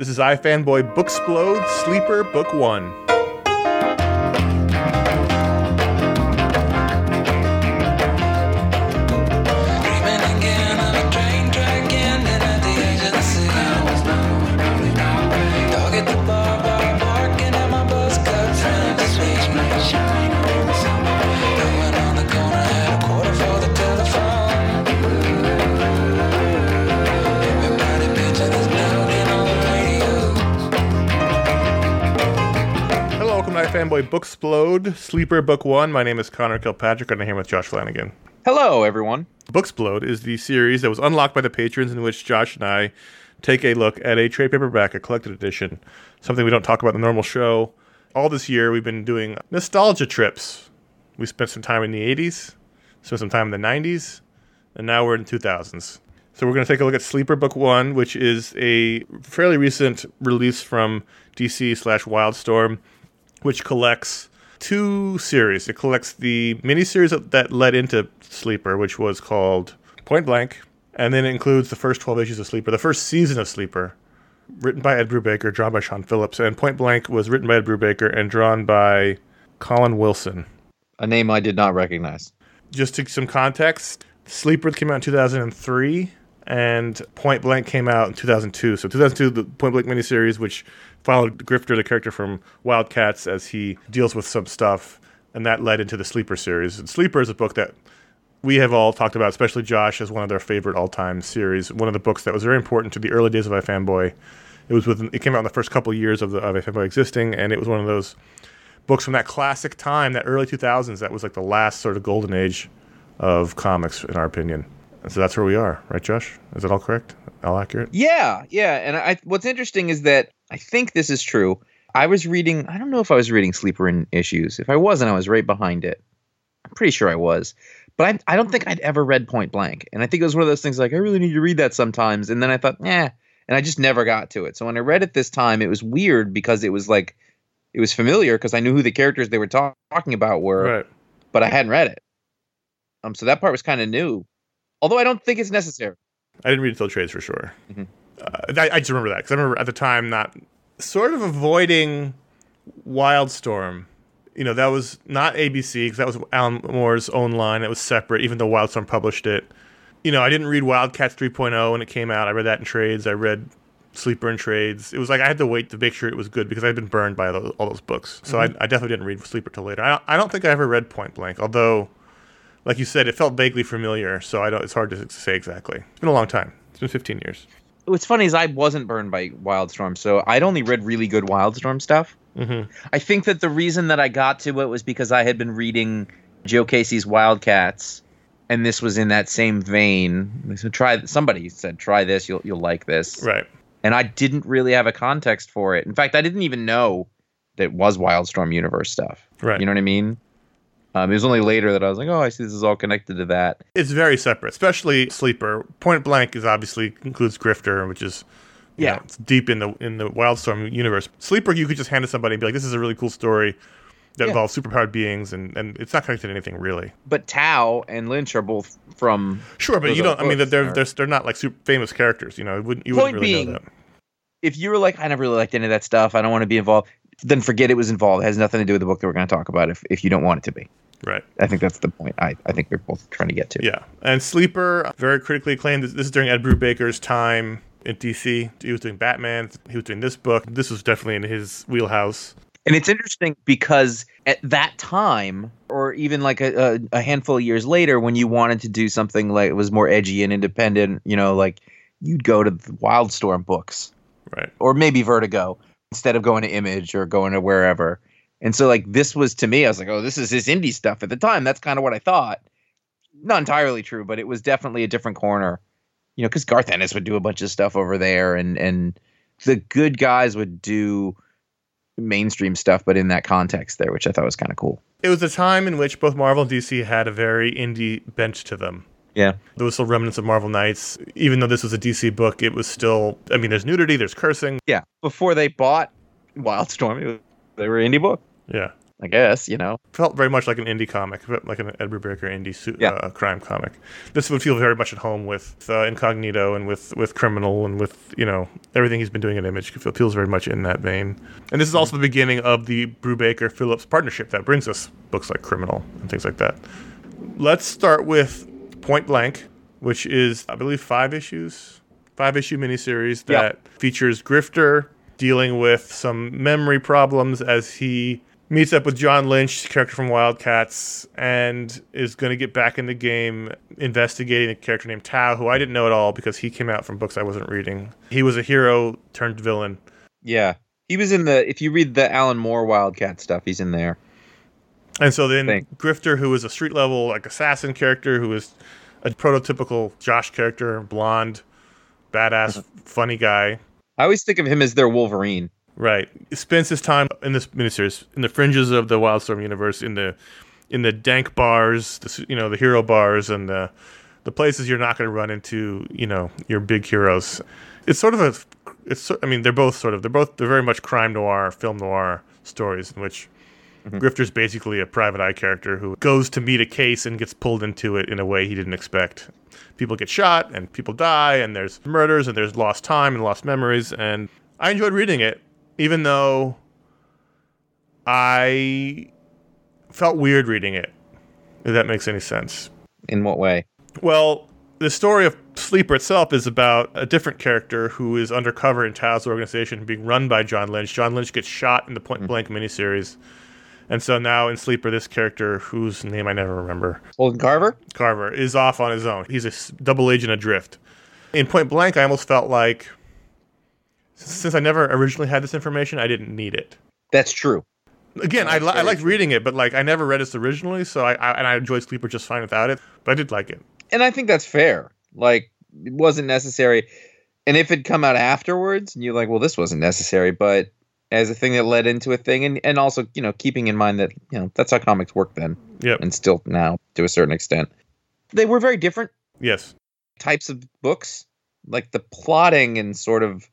This is iFanboy Booksplode Sleeper Book 1. Welcome Booksplode Sleeper Book 1. My name is Conor Kilpatrick, and I'm here with Josh Flanagan. Hello, everyone. Booksplode is the series that was unlocked by the patrons in which Josh and I take a look at a trade paperback, a collected edition, something we don't talk about in the normal show. All this year, we've been doing nostalgia trips. We spent some time in the 80s, spent some time in the 90s, and now we're in the 2000s. So we're going to take a look at Sleeper Book 1, which is a fairly recent release from DC slash Wildstorm, which collects two series. It collects the miniseries that, led into Sleeper, which was called Point Blank, and then it includes the first 12 issues of Sleeper, the first season of Sleeper, written by Ed Brubaker, drawn by Sean Phillips, and Point Blank was written by Ed Brubaker and drawn by Colin Wilson. A name I did not recognize. Just to some context, Sleeper came out in 2003, and Point Blank came out in 2002. So 2002, the Point Blank miniseries, which followed Grifter, the character from Wildcats, as he deals with some stuff, and that led into the Sleeper series. And Sleeper is a book that we have all talked about, especially Josh, as one of their favorite all-time series. One of the books that was very important to the early days of iFanboy. It was within, it came out in the first couple years of the of iFanboy existing, and it was one of those books from that classic time, that early 2000s, that was like the last sort of golden age of comics, in our opinion. And so that's where we are, right, Josh? Is that all correct? All accurate? Yeah, yeah. And I, what's interesting is that I think this is true. I was reading. I don't know if I was reading Sleeper in issues. If I wasn't, I was right behind it. I'm pretty sure I was. But I, I don't think I'd ever read Point Blank. And I think it was one of those things like I really need to read that sometimes. And then I thought, yeah. And I just never got to it. So when I read it this time, it was weird because it was like it was familiar because I knew who the characters they were talk- talking about were. Right. but I hadn't read it. Um, so that part was kind of new. Although I don't think it's necessary. I didn't read until trades for sure. Mhm. Uh, I, I just remember that because I remember at the time not sort of avoiding Wildstorm. You know, that was not ABC because that was Alan Moore's own line. It was separate, even though Wildstorm published it. You know, I didn't read Wildcats 3.0 when it came out. I read that in trades. I read Sleeper in trades. It was like I had to wait to make sure it was good because I'd been burned by those, all those books. So I, I definitely didn't read Sleeper till later. I I don't think I ever read Point Blank, although, like you said, it felt vaguely familiar. So I don't. It's hard to say exactly. It's been a long time. It's been 15 years. What's funny is I wasn't burned by Wildstorm, so I'd only read really good Wildstorm stuff. Mm-hmm. I think that the reason that I got to it was because I had been reading Joe Casey's Wildcats, and this was in that same vein. Said, "Try." Somebody said, "Try this. You'll you'll like this." Right. And I didn't really have a context for it. In fact, I didn't even know that it was Wildstorm universe stuff. Right. You know what I mean? Um, it was only later that I was like, "Oh, I see. This is all connected to that." It's very separate, especially Sleeper. Point Blank is obviously includes Grifter, which is Yeah. know, it's deep in the in the Wildstorm universe. Sleeper, you could just hand to somebody and be like, "This is a really cool story that Yeah. involves superpowered beings," and and it's not connected to anything really. But Tao and Lynch are both from Sure, but you don't. I mean, books, they're they're they're not like super famous characters. You know, it wouldn't you Point wouldn't really being- know that. if you were like, I never really liked any of that stuff, I don't want to be involved, then forget it was involved. It has nothing to do with the book that we're going to talk about if, if you don't want it to be. Right. I think that's the point I, I think we're both trying to get to. Yeah. And Sleeper, very critically acclaimed. This is during Ed Brubaker's time in DC. He was doing Batman. He was doing this book. This was definitely in his wheelhouse. And it's interesting because at that time, or even like a, a, a handful of years later, when you wanted to do something like it was more edgy and independent, you know, like you'd go to the Wildstorm books Right. or maybe Vertigo instead of going to Image or going to wherever. And so, like, this was to me, I was like, oh, this is his indie stuff at the time. That's kind of what I thought. Not entirely true, but it was definitely a different corner, you know, because Garth Ennis would do a bunch of stuff over there, and and the good guys would do mainstream stuff, but in that context there, which I thought was kind of cool. It was a time in which both Marvel and DC had a very indie bent to them. Yeah. There was still remnants of Marvel Knights. Even though this was a DC book, it was still, I mean, there's nudity, there's cursing. Yeah. Before they bought Wildstorm, it was, they were indie book. Yeah. I guess you know. felt very much like an indie comic, like an Ed Brubaker indie su- Yeah. uh, crime comic. This would feel very much at home with uh, Incognito and with with Criminal and with you know everything he's been doing at Image. It feels very much in that vein. And this is also the beginning of the Brubaker Phillips partnership that brings us books like Criminal and things like that. Let's start with Point Blank, which is I believe five issues, five issue miniseries that features Grifter dealing with some memory problems as he meets up with John Lynch, character from Wildcats, and is going to get back in the game investigating a character named Tao, who I didn't know at all because he came out from books I wasn't reading. He was a hero turned villain. Yeah, he was in the. If you read the Alan Moore Wildcat stuff, he's in there. And so then Thank- Grifter, who is a street level like assassin character, who is a prototypical Josh character, blonde, badass, funny guy. I always think of him as their Wolverine. Right. Spends his time in this miniseries in the fringes of the Wildstorm universe, in the in the dank bars, the, you know, the hero bars, and the the places you're not going to run into, you know, your big heroes. It's sort of a, it's. I mean, they're both sort of. They're both. They're very much crime noir, film noir stories in which mm-hmm. Grifter's basically a private eye character who goes to meet a case and gets pulled into it in a way he didn't expect. People get shot and people die and there's murders and there's lost time and lost memories and I enjoyed reading it even though I felt weird reading it. If that makes any sense. In what way? Well, the story of Sleeper itself is about a different character who is undercover in Tao's organization being run by John Lynch. John Lynch gets shot in the Point Blank hmm. miniseries. And so now in Sleeper, this character, whose name I never remember, Holden Carver. Carver, is off on his own. He's a double agent adrift. In Point Blank, I almost felt like, since I never originally had this information, I didn't need it. That's true. Again, I, That's li- I liked reading it, but like I never read this originally, so I, I and I enjoyed Sleeper just fine without it. But I did like it. And I think that's fair. Like it wasn't necessary. And if it come out afterwards, and you're like, well, this wasn't necessary, but as a thing that led into a thing, and and also you know keeping in mind that you know that's how comics work then, Yep. and still now to a certain extent, they were very different Yes. types of books. Like the plotting and sort of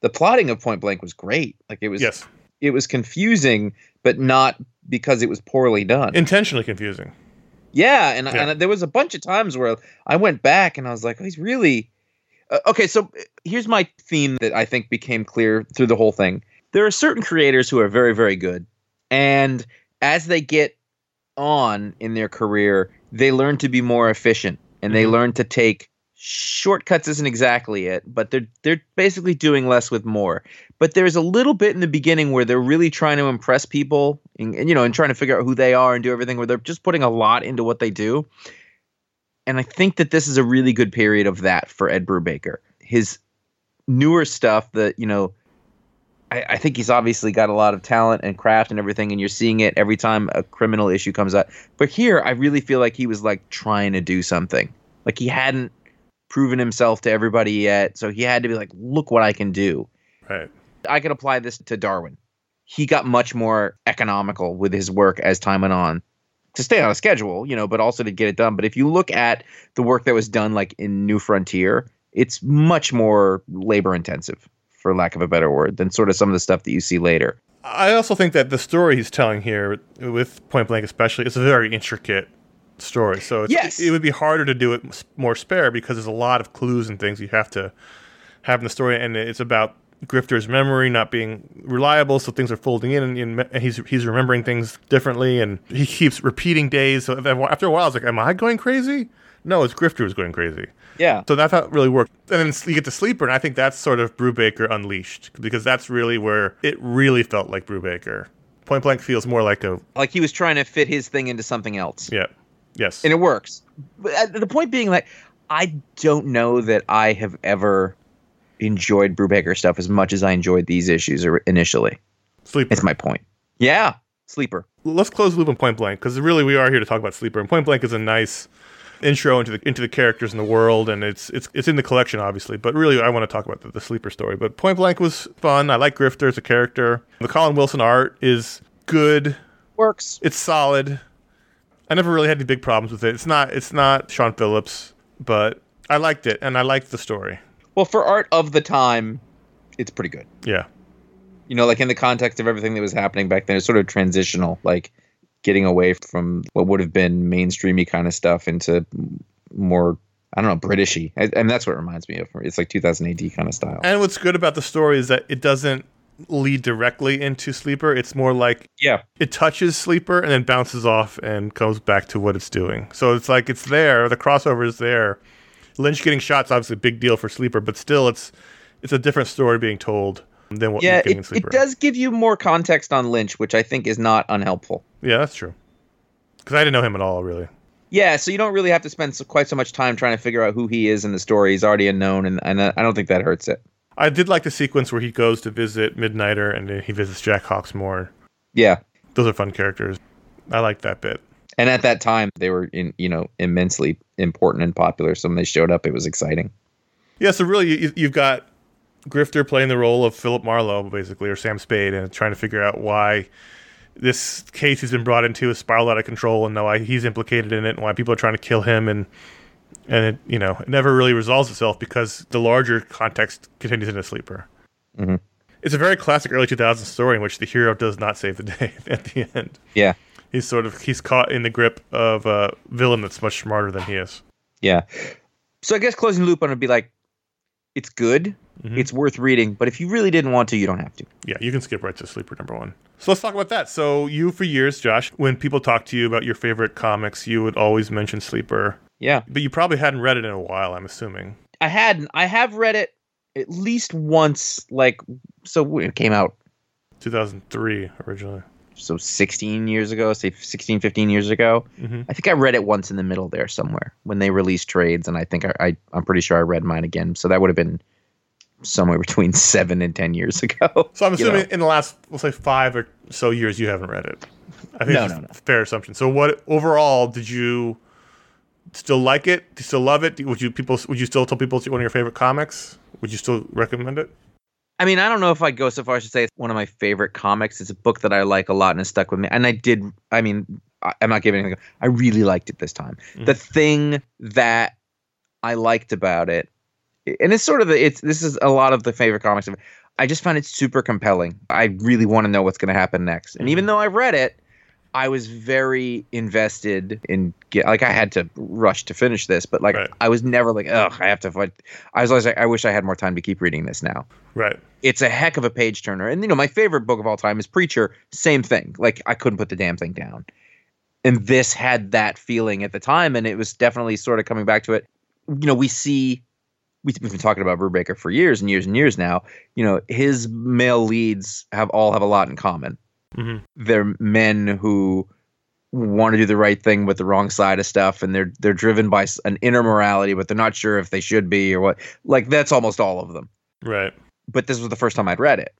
the plotting of Point Blank was great. Like it was Yes. it was confusing, but not because it was poorly done. Intentionally confusing. Yeah, and, Yeah. and there was a bunch of times where I went back and I was like, oh, he's really uh, okay. So uh, here's my theme that I think became clear through the whole thing. There are certain creators who are very, very good, and as they get on in their career, they learn to be more efficient and they Mhm. learn to take shortcuts isn't exactly it, but they're they're basically doing less with more. But there's a little bit in the beginning where they're really trying to impress people and, and, you know and trying to figure out who they are and do everything where they're just putting a lot into what they do. And I think that this is a really good period of that for Ed Brubaker. His newer stuff that, you know, I, I think he's obviously got a lot of talent and craft and everything, and you're seeing it every time a criminal issue comes out. But here, I really feel like he was like trying to do something. Like he hadn't proven himself to everybody yet, so he had to be like, "Look what I can do." Right. I could apply this to Darwin. He got much more economical with his work as time went on to stay on a schedule, you know, but also to get it done. But if you look at the work that was done like in New Frontier, it's much more labor intensive, for lack of a better word, than sort of some of the stuff that you see later. I also think that the story he's telling here, with Point Blank especially, is very intricate story. So it's, Yes. it would be harder to do it more spare because there's a lot of clues and things you have to have in the story, and it's about Grifter's memory not being reliable, so things are folding in, and, and he's he's remembering things differently, and he keeps repeating days. So after a while, it's like, am I going crazy? No, it's Grifter who's going crazy. Yeah. So that's how it really worked. And then you get to Sleeper, and I think that's sort of Brubaker unleashed because that's really where it really felt like Brubaker. Point Blank feels more like a Like he was trying to fit his thing into something else. yeah, yes, and it works. But uh, the point being, like, I don't know that I have ever enjoyed Brubaker stuff as much as I enjoyed these issues or initially. Sleeper. It's my point. Yeah, sleeper. Let's close the loop on Point Blank because really we are here to talk about Sleeper, and Point Blank is a nice intro into the into the characters in the world, and it's it's it's in the collection obviously, but really I want to talk about the, the Sleeper story. But Point Blank was fun. I like Grifter as a character. The Colin Wilson art is good. Works. it's solid. I never really had any big problems with it. It's not it's not Sean Phillips, but I liked it and I liked the story. Well, for art of the time, it's pretty good. Yeah. You know, like in the context of everything that was happening back then, it's sort of transitional, like getting away from what would have been mainstreamy kind of stuff into more, I don't know, Britishy. And and that's what it reminds me of. It's like 2000 AD kind of style. And what's good about the story is that it doesn't lead directly into Sleeper. It's more like Yeah. it touches Sleeper and then bounces off and comes back to what it's doing. So it's like it's there. The crossover is there. Lynch getting shots obviously a big deal for Sleeper, but still it's it's a different story being told than what Yeah, you're getting in it, Sleeper. it does give you more context on Lynch, which I think is not unhelpful. Yeah, that's true. Because I didn't know him at all, really. Yeah, so you don't really have to spend so, quite so much time trying to figure out who he is in the story. He's already unknown, and, and I don't think that hurts it. I did like the sequence where he goes to visit Midnighter and then he visits Jack Hawksmoor. Yeah, Those are fun characters. I like that bit. and at that time they were in you know immensely important and popular. So when they showed up, it was exciting. Yeah, so really, you, you've got Grifter playing the role of Philip Marlowe, basically, or Sam Spade, and trying to figure out why this case he's been brought into has spiraled out of control, and why he's implicated in it, and why people are trying to kill him, and and it you know it never really resolves itself because the larger context continues in a sleeper. Mhm. It's a very classic early 2000s story in which the hero does not save the day at the end. Yeah, He's sort of he's caught in the grip of a villain that's much smarter than he is. yeah. So I guess closing the loop on it would be like, it's good, Mhm. it's worth reading, but if you really didn't want to, you don't have to. Yeah, you can skip right to Sleeper number one. So let's talk about that. So you, for years, Josh, when people talk to you about your favorite comics, you would always mention Sleeper, Yeah, but you probably hadn't read it in a while. I'm assuming. I hadn't. I have read it at least once. Like, so it came out 2003 originally. so 16 years ago, say 16, 15 years ago. hmm I think I read it once in the middle there somewhere when they released trades, and I think I, I I'm pretty sure I read mine again. So that would have been somewhere between seven and ten years ago. So I'm You know. assuming in the last, we'll say, five or so years, you haven't read it. I think No, no, a no. fair assumption. So what overall did you still like it? Do you still love it? Would you people? Would you still tell people it's one of your favorite comics? Would you still recommend it? I mean, I don't know if I'd go so far as to say it's one of my favorite comics. It's a book that I like a lot and has stuck with me. And I did. I mean, I, I'm not giving anything. I really liked it this time. Mhm. The thing that I liked about it, and it's sort of the, it's this is a lot of the favorite comics. I just found it super compelling. I really want to know what's going to happen next. And even though I've read it, I was very invested in get like I had to rush to finish this, but like Right. I was never like, ugh, I have to fight. I was always like, I wish I had more time to keep reading this now Right. it's a heck of a page turner. And you know, my favorite book of all time is Preacher. Same thing. Like I couldn't put the damn thing down. And this had that feeling at the time, and it was definitely sort of coming back to it. You know, we see we- we've been talking about Brubaker for years and years and years now. You know, his male leads have all have a lot in common. Hmm They're men who want to do the right thing with the wrong side of stuff, and they're they're driven by an inner morality, but they're not sure if they should be or what. Like that's almost all of them Right. but this was the first time I'd read it.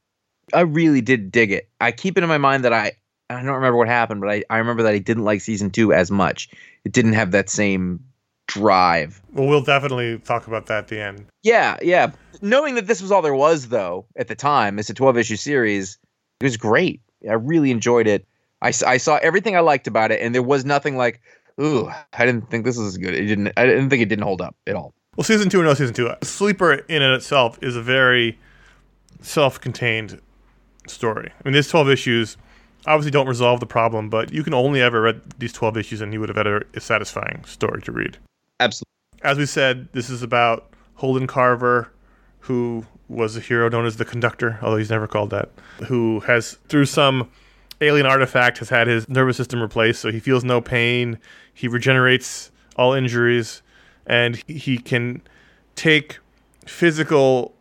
I really did dig it. I keep it in my mind that I I don't remember what happened, but I, I remember that I didn't like season two as much. It didn't have that same drive. Well, we'll definitely talk about that at the end. Yeah, yeah. Knowing that this was all there was, though, at the time, it's a 12 issue series, it was great. I really enjoyed it. I saw everything I liked about it, and there was nothing like, ooh, I didn't think this was good. It didn't. I didn't think it didn't hold up at all. Well, season two or no season two, Sleeper in and itself is a very self-contained story. I mean, these 12 issues. Obviously, don't resolve the problem, but you can only ever read these 12 issues, and you would have had a, a satisfying story to read. Absolutely. As we said, this is about Holden Carver, who was a hero known as the Conductor, although he's never called that, who has, through some alien artifact, has had his nervous system replaced, so he feels no pain. He regenerates all injuries, and he- can take physical,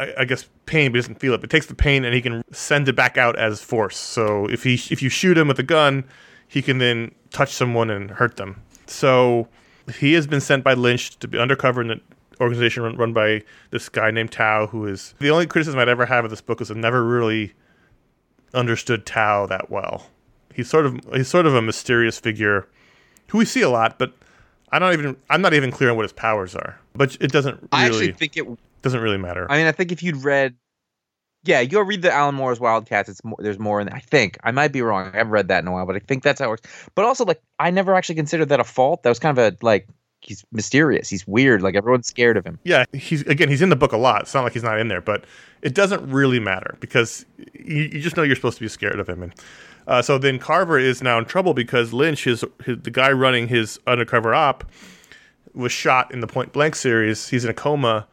I, I guess, pain, but he doesn't feel it. But takes the pain and he can send it back out as force. So if he if you shoot him with a gun, he can then touch someone and hurt them. So he has been sent by Lynch to be undercover in an organization run, run by this guy named Tao, who is the only criticism I'd ever have of this book is I've never really understood Tao that well. He's sort of he's sort of a mysterious figure who we see a lot, but I don't even I'm not even clear on what his powers are. But it doesn't really I actually think it doesn't really matter. I mean, I think if you'd read, yeah, you'll read the Alan Moore's Wildcats. It's more, there's more in. I think I might be wrong. I haven't read that in a while, but I think that's how it works. But also, like, I never actually considered that a fault. That was kind of a like he's mysterious. He's weird. Like everyone's scared of him. Yeah, he's again he's in the book a lot. It's not like he's not in there, but it doesn't really matter because you, you just know you're supposed to be scared of him. And uh, so then Carver is now in trouble because Lynch, his, his the guy running his undercover op, was shot in the Point Blank series. He's in a coma.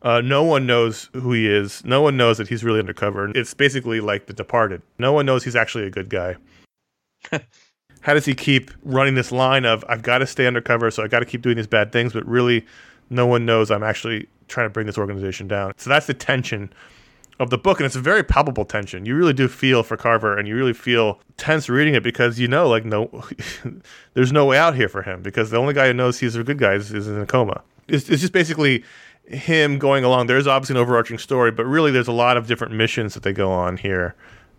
Uh, no one knows who he is. No one knows that he's really undercover. It's basically like The Departed. No one knows he's actually a good guy. How does he keep running this line of I've got to stay undercover, so I got to keep doing these bad things, but really, no one knows I'm actually trying to bring this organization down. So that's the tension of the book, and it's a very palpable tension. You really do feel for Carver, and you really feel tense reading it because you know, like, no, there's no way out here for him because the only guy who knows he's a good guy is, is in a coma. It's, it's just basically him going along. There's obviously an overarching story, but really, there's a lot of different missions that they go on here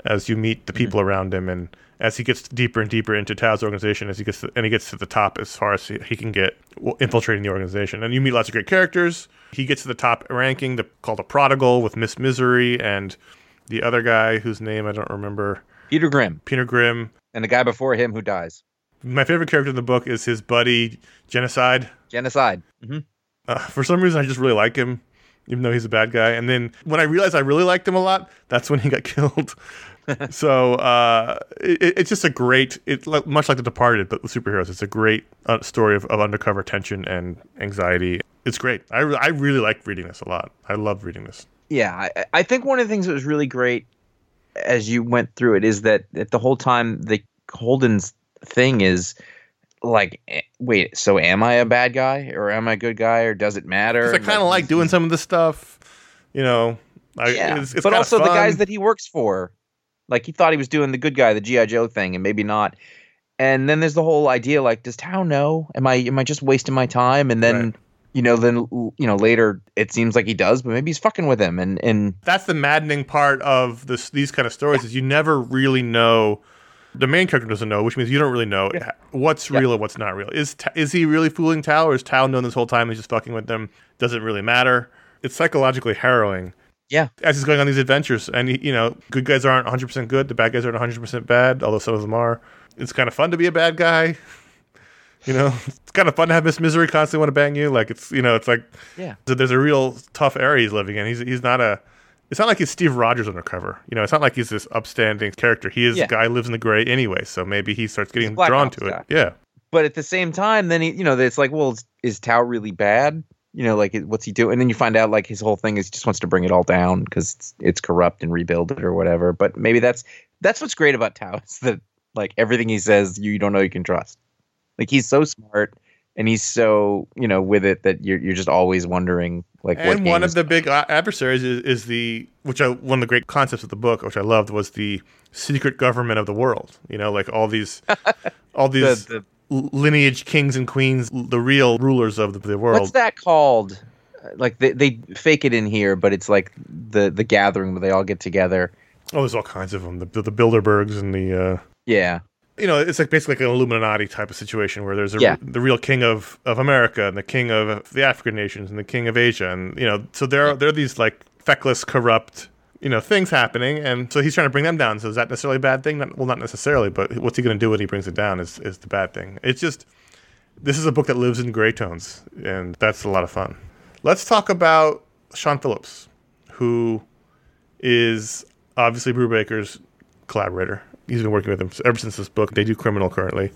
as you meet the mm-hmm. people around him and as he gets deeper and deeper into Tao's organization, as he gets to, and he gets to the top as far as he, he can get infiltrating the organization, and you meet lots of great characters. He gets to the top ranking, the, called the Prodigal with Miss Misery and the other guy whose name I don't remember, Peter Grimm Peter Grimm. and the guy before him who dies. My favorite character in the book is his buddy Genocide. Genocide. hmm Uh, for some reason, I just really like him, even though he's a bad guy. And then when I realized I really liked him a lot, that's when he got killed. So uh, it, it's just a great, it much like The Departed, but with superheroes. It's a great uh, story of, of undercover tension and anxiety. It's great. I, re- I really like reading this a lot. I love reading this. Yeah, I, I think one of the things that was really great as you went through it is that, that the whole time the Holden's thing is like, wait, so am I a bad guy or am I a good guy or does it matter I kind of like doing some of the stuff. You know, I, Yeah, it's, it's but also the guys that he works for, like he thought he was doing the good guy, the GI Joe thing, and maybe not. And then there's the whole idea, like, does Tao know? Am I am I just wasting my time? And then Right. you know, then you know later it seems like he does, but maybe he's fucking with him. And and that's the maddening part of this these kind of stories is you never really know the main character doesn't know which means you don't really know what's Yeah. real and what's not real is is he really fooling Tao or is Tao known this whole time he's just fucking with them doesn't really matter it's psychologically harrowing Yeah. as he's going on these adventures and he, you know good guys aren't 100% good the bad guys aren't 100% bad although some of them are it's kind of fun to be a bad guy you know it's kind of fun to have Miss Misery constantly want to bang you like it's you know it's like yeah, so there's a real tough area he's living in. He's he's not a. It's not like he's Steve Rogers undercover. You know, it's not like he's this upstanding character. He is Yeah. a guy who lives in the gray anyway. So maybe he starts getting drawn Ops to it. guy. Yeah, but at the same time, then he, you know, it's like, well, is, is Tao really bad? You know, like what's he doing? And then you find out like his whole thing is he just wants to bring it all down because it's, it's corrupt and rebuild it or whatever. But maybe that's that's what's great about Tao is that like everything he says, you don't know you can trust. Like he's so smart and he's so you know with it that you're you're just always wondering like what and one of the big adversaries is, is the which I one of the great concepts of the book, which I loved, was the secret government of the world. You know, like all these all these the l- lineage kings and queens, the real rulers of the, the world. what's that called? Like they, they fake it in here, but it's like the the gathering where they all get together. Oh, there's all kinds of them. The, the, the Bilderbergs and the. Uh, Yeah, you know, it's like basically like an Illuminati type of situation where there's a, Yeah. the real king of, of America and the king of the African nations and the king of Asia, and you know, so there are there are these like feckless, corrupt, you know, things happening, and so he's trying to bring them down. So is that necessarily a bad thing? Not, well, not necessarily, but what's he going to do when he brings it down is is the bad thing. It's just this is a book that lives in gray tones, and that's a lot of fun. Let's talk about Sean Phillips, who is obviously Brubaker's collaborator. He's been working with him ever since this book. They do Criminal currently.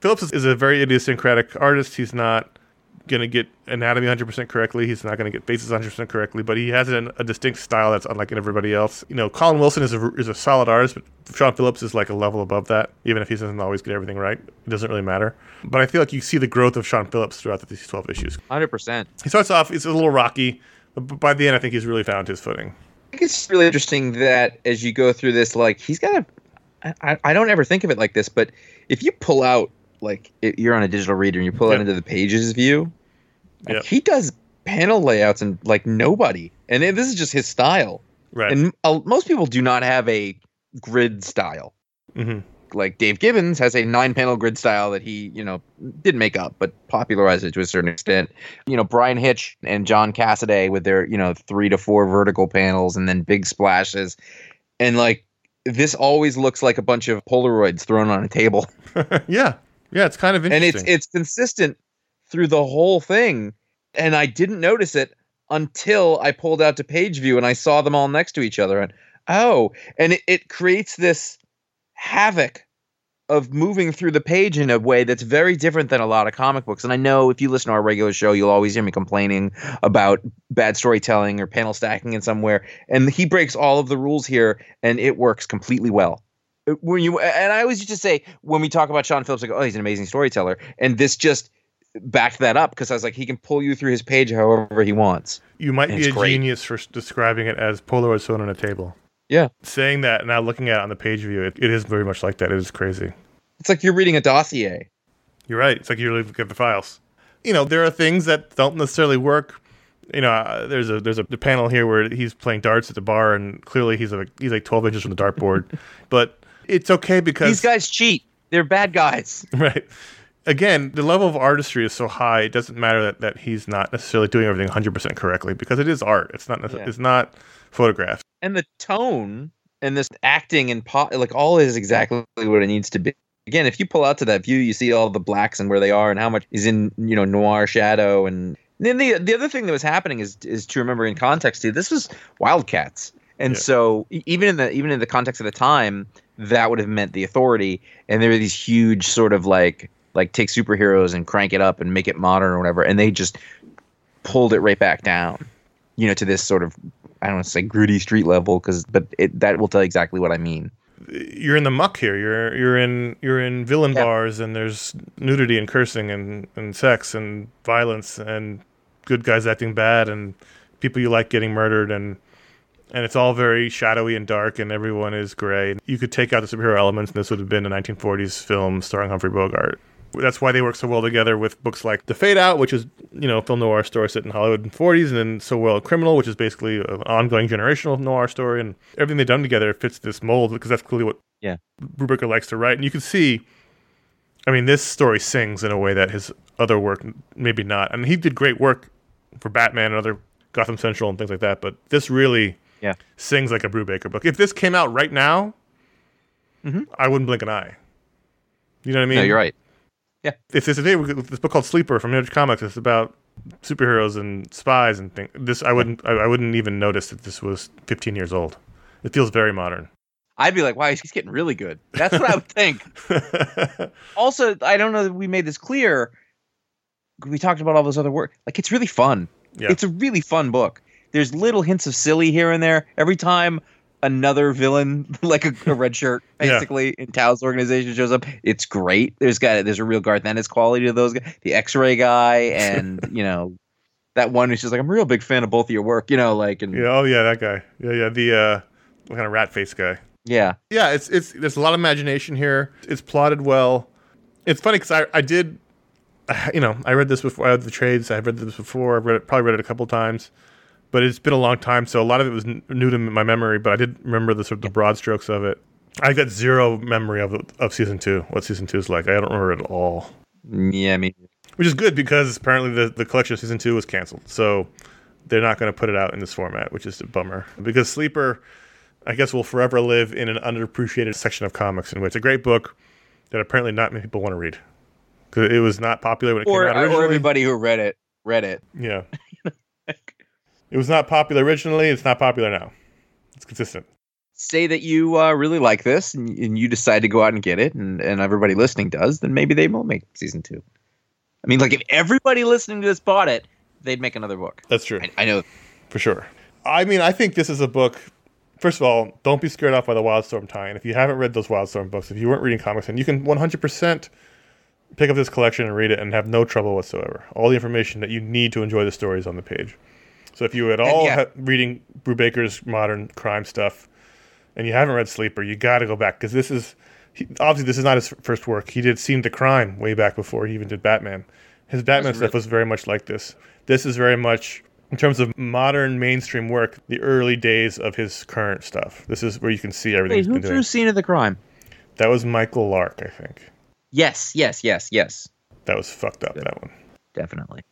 Phillips is, is a very idiosyncratic artist. He's not going to get anatomy 100% correctly. He's not going to get faces 100% correctly, but he has an, a distinct style that's unlike everybody else. You know, Colin Wilson is a, is a solid artist, but Sean Phillips is like a level above that. Even if he doesn't always get everything right, it doesn't really matter. But I feel like you see the growth of Sean Phillips throughout these 12 issues. hundred percent. He starts off, it's a little rocky, but by the end, I think he's really found his footing. I think it's really interesting that as you go through this, like he's got a. I, I don't ever think of it like this, but if you pull out like it, you're on a digital reader and you pull Yep. it into the pages view, like, Yep. he does panel layouts and like nobody, and it- this is just his style. Right. And uh, most people do not have a grid style. hmm Like Dave Gibbons has a nine panel grid style that he, you know, didn't make up, but popularized it to a certain extent. You know, Bryan Hitch and John Cassaday with their, you know, three to four vertical panels and then big splashes. And like this always looks like a bunch of Polaroids thrown on a table. yeah. Yeah, it's kind of interesting. And it's it's consistent through the whole thing, and I didn't notice it until I pulled out to page view and I saw them all next to each other. And oh, and it, it creates this havoc of moving through the page in a way that's very different than a lot of comic books. And I know if you listen to our regular show, you'll always hear me complaining about bad storytelling or panel stacking in somewhere. And he breaks all of the rules here, and it works completely well. When you and I always used to say when we talk about Sean Phillips, like, oh, he's an amazing storyteller, and this just backed that up because I was like, he can pull you through his page however he wants. You might And be a great. genius for describing it as Polaroid phone on a table. Yeah, Saying that now looking at it on the page view, it, it is very much like that. It is crazy. it's like you're reading a dossier. You're right. It's like you're looking at the files. You know, there are things that don't necessarily work. You know, uh, there's a there's a panel here where he's playing darts at the bar, and clearly he's a, he's like 12 inches from the dartboard, but it's okay because These guys cheat. They're bad guys. right. Again, the level of artistry is so high. It doesn't matter that, that he's not necessarily doing everything 100 percent correctly because it is art. It's not Yeah. it's not photographs. and the tone and this acting and po- like all is exactly what it needs to be. Again, if you pull out to that view, you see all the blacks and where they are and how much is in you know noir shadow. And then the the other thing that was happening is is to remember in context too. This was Wildcats, and Yeah. so even in the even in the context of the time, that would have meant the Authority. And there were these huge sort of like like take superheroes and crank it up and make it modern or whatever, and they just pulled it right back down, you know, to this sort of I don't want to say gritty street level because, but it, that will tell you exactly what I mean. You're in the muck here. You're you're in you're in villain Yeah. bars, and there's nudity and cursing and, and sex and violence and good guys acting bad and people you like getting murdered and and it's all very shadowy and dark and everyone is gray. You could take out the superhero elements, and this would have been a 1940s film starring Humphrey Bogart. That's why they work so well together with books like The Fade Out, which is you know a film noir story set in Hollywood in the 40s, and then So Well Criminal, which is basically an ongoing generational noir story, and everything they've done together fits this mold because that's clearly what Yeah. Brubaker likes to write, and you can see. I mean, this story sings in a way that his other work maybe not. I mean, he did great work for Batman and other Gotham Central and things like that, but this really Yeah. sings like a Brubaker book. If this came out right now, Mhm. I wouldn't blink an eye. You know what I mean? no, you're right. It's, it's today with this book called Sleeper from Image Comics. It's about superheroes and spies and things. This I wouldn't I, I wouldn't even notice that this was 15 years old. It feels very modern. I'd be like, wow, he's getting really good. That's what I would think. Also, I don't know that we made this clear. We talked about all those other work. Like, it's really fun. Yeah. It's a really fun book. There's little hints of silly here and there. Every time another villain, like a, a red shirt, Yeah. basically in Tao's organization shows up, it's great. There's got there's a real Garth Ennis quality to those guys. The X-ray guy, and you know that one who's just like, I'm a real big fan of both of your work. You know, like and yeah, oh yeah, that guy. Yeah, yeah, the uh kind of rat face guy. yeah. Yeah, it's it's there's a lot of imagination here. It's plotted well. It's funny because I I did, you know, I read this before. I had the trades. I've read this before. I've read it, probably read it a couple times, but it's been a long time, so a lot of it was n- new to my memory. But I did remember the sort of the broad strokes of it. I got zero memory of of season two. What season two is like, I don't remember it at all. Yeah, mean, Which is good because apparently the the collection of season two was canceled, so they're not going to put it out in this format, which is a bummer. Because Sleeper, I guess, will forever live in an underappreciated section of comics, and it's a great book that apparently not many people want to read because it was not popular when it or came out originally. or everybody who read it read it. yeah, it was not popular originally. It's not popular now. It's consistent. say that you uh, really like this and, and you decide to go out and get it and, and everybody listening does then maybe they will make season two i mean like if everybody listening to this bought it they'd make another book That's true i, I know for sure. I mean, I think this is a book. First of all, don't be scared off by the Wildstorm tie-in. If you haven't read those Wildstorm books, if you weren't reading comics, then you can 100% pick up this collection and read it and have no trouble whatsoever. All the information that you need to enjoy the stories on the page. So if you at all yeah. ha- reading Brubaker's modern crime stuff and you haven't read Sleeper, you got to go back because this is he, obviously this is not his first work. He did Scene to Crime way back before he even did Batman. His Batman stuff was very much like this. This is very much in terms of modern mainstream work, the early days of his current stuff. This is where you can see everything wait who drew scene of the crime That was Michael Lark, I think. yes yes yes yes That was fucked up. That one. definitely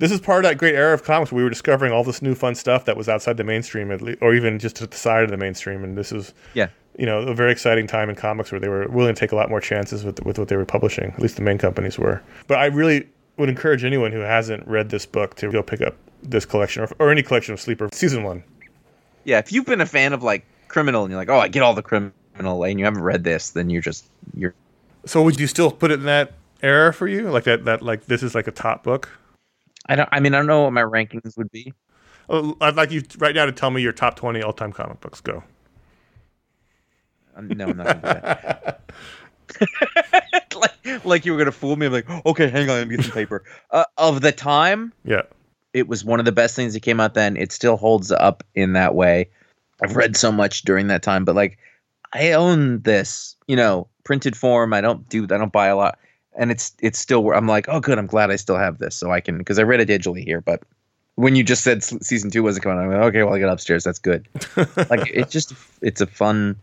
This is part of that great era of comics where we were discovering all this new fun stuff that was outside the mainstream, at least, or even just to the side of the mainstream. And this is, yeah you know, a very exciting time in comics where they were willing to take a lot more chances with with what they were publishing. At least the main companies were. But I really would encourage anyone who hasn't read this book to go pick up this collection or, or any collection of Sleeper season one. Yeah, if you've been a fan of like criminal and you're like, oh, I get all the criminal, and you haven't read this, then you're just you're So would you still put it in that era for you? Like that that like this is like a top book? I don't. I mean, I don't know what my rankings would be. Oh, I'd like you right now to tell me your top 20 all-time comic books. Go. Um, no, I'm not gonna do that. like, like you were gonna fool me. I'm like, okay, hang on, let me get some paper. Uh, of the time, Yeah. it was one of the best things that came out then. It still holds up in that way. I've read so much during that time, but like, I own this, you know, printed form. I don't do, I don't buy a lot, and it's it's still. I'm like, oh, good. I'm glad I still have this, so I can because I read it digitally here. But when you just said season two wasn't coming out, I'm like, okay, well, I get upstairs. That's good. like it's just it's a fun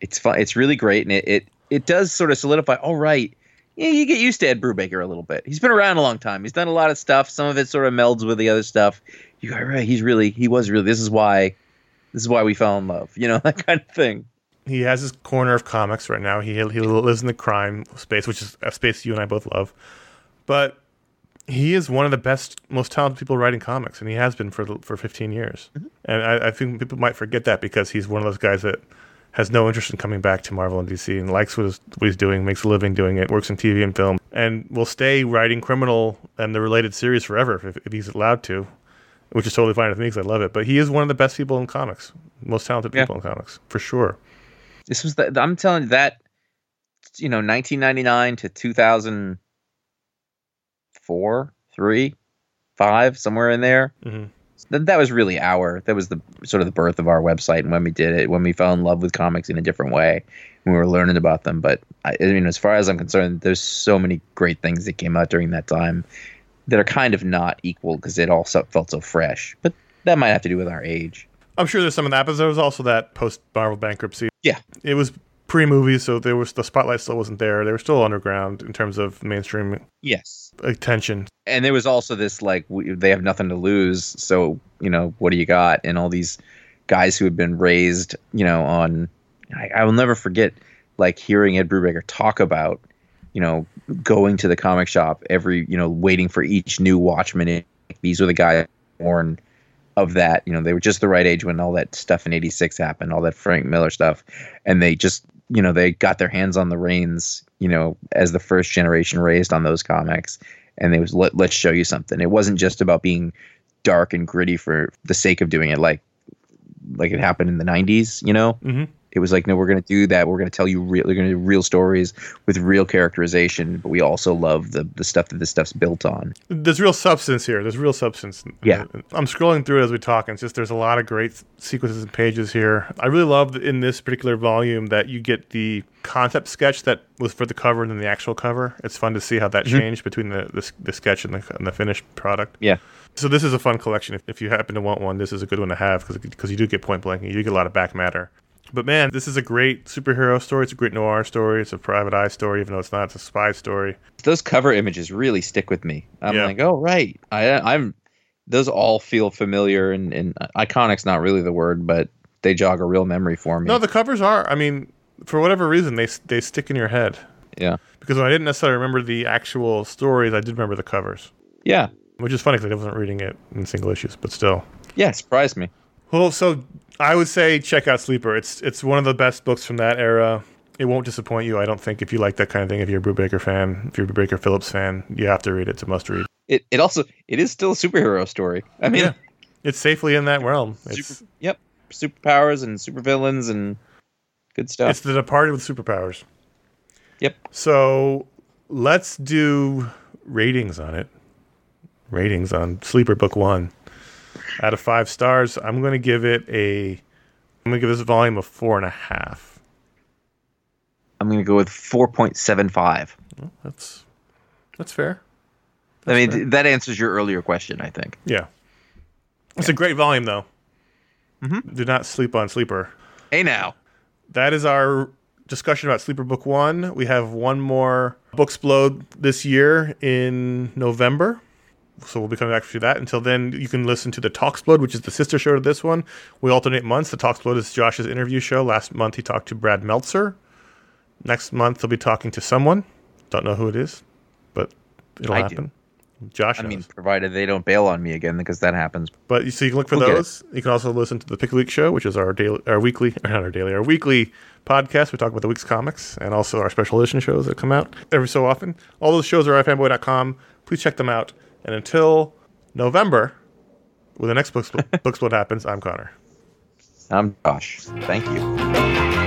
it's fun it's really great and it it, it does sort of solidify all right yeah you get used to ed brubaker a little bit he's been around a long time he's done a lot of stuff some of it sort of melds with the other stuff you go right he's really he was really this is why this is why we fell in love you know that kind of thing he has his corner of comics right now. He he lives in the crime space, which is a space you and I both love. But he is one of the best, most talented people writing comics, and he has been for for 15 years. Mm-hmm. And I, I think people might forget that because he's one of those guys that has no interest in coming back to Marvel and DC and likes what, is, what he's doing, makes a living doing it, works in TV and film, and will stay writing Criminal and the related series forever if, if he's allowed to, which is totally fine with me because I love it. But he is one of the best people in comics, most talented Yeah. people in comics, for sure. This was the i'm telling you that you know 1999 to 2004 3 5 somewhere in there Mhm. that, that was really our that was the sort of the birth of our website and when we did it when we fell in love with comics in a different way when we were learning about them. But I, I mean as far as i'm concerned there's so many great things that came out during that time that are kind of not equal because it all felt so fresh. But that might have to do with our age I'm sure there's some of that, but there was also that post Marvel bankruptcy. Yeah. It was pre movies, so there was the spotlight still wasn't there. They were still underground in terms of mainstream yes attention. and there was also this like we, they have nothing to lose so you know what do you got and all these guys who had been raised you know on I, I will never forget like hearing ed brubaker talk about you know going to the comic shop every you know waiting for each new Watchmen. these were the guys born of that you know they were just the right age when all that stuff in 86 happened all that frank miller stuff. And they just you know they got their hands on the reins you know as the first generation raised on those comics. And they was let, let's show you something. It wasn't just about being dark and gritty for the sake of doing it like like it happened in the 90s you know? Mhm. It was like no we're going to do that we're going to tell you real we're going to do real stories with real characterization but we also love the the stuff that this stuff's built on There's real substance here. There's real substance. Yeah. I'm scrolling through it as we talk, and it's just there's a lot of great sequences and pages here. I really love in this particular volume that you get the concept sketch that was for the cover and then the actual cover. It's fun to see how that mm-hmm. changed between the, the the sketch and the and the finished product. yeah So this is a fun collection. If, if you happen to want one, this is a good one to have because you do get point blank and you do get a lot of back matter. But man, this is a great superhero story. It's a great noir story. It's a private eye story, even though it's not. It's a spy story. those cover images really stick with me i'm Yeah. like oh right i i'm those all feel familiar and, and iconic's not really the word but they jog a real memory for me No, the covers are. I mean, for whatever reason, they they stick in your head. yeah Because when I didn't necessarily remember the actual stories, I did remember the covers, yeah which is funny because I wasn't reading it in single issues, but still. yeah it surprised me Well, so I would say check out Sleeper. It's it's one of the best books from that era. It won't disappoint you, I don't think, if you like that kind of thing. If you're a Brubaker fan, if you're a Brubaker Phillips fan, you have to read it. It's a must read. it, it also it is still a superhero story i mean Yeah. It's safely in that realm. It's super, yep superpowers and supervillains and good stuff it's the Departed with superpowers. Yep. So let's do ratings on it. Ratings on Sleeper Book One. Out of five stars, I'm going to give it a. I'm going to give this a volume a four and a half. i'm gonna go with 4.75 That's that's fair. i mean fair. that answers your earlier question i think Yeah. It's a great volume, though. Mm-hmm. Do not sleep on Sleeper. hey now That is our discussion about Sleeper Book One. We have one more Booksplode this year in November. So we'll be coming back to that. Until then, you can listen to the Talksplode, which is the sister show to this one. We alternate months. The Talksplode is Josh's interview show. Last month, he talked to Brad Meltzer. Next month, he'll be talking to someone. Don't know who it is, but it'll I do. happen. Josh I knows. mean, provided they don't bail on me again, because that happens. But you, so you can look for We'll those. You can also listen to the Pick a Week show, which is our daily, our weekly, or not our daily, our weekly podcast. We talk about the week's comics and also our special edition shows that come out every so often. All those shows are at fanboy.com. Please check them out. And until November, when the next book book split happens, I'm Conor. I'm Josh. Thank you.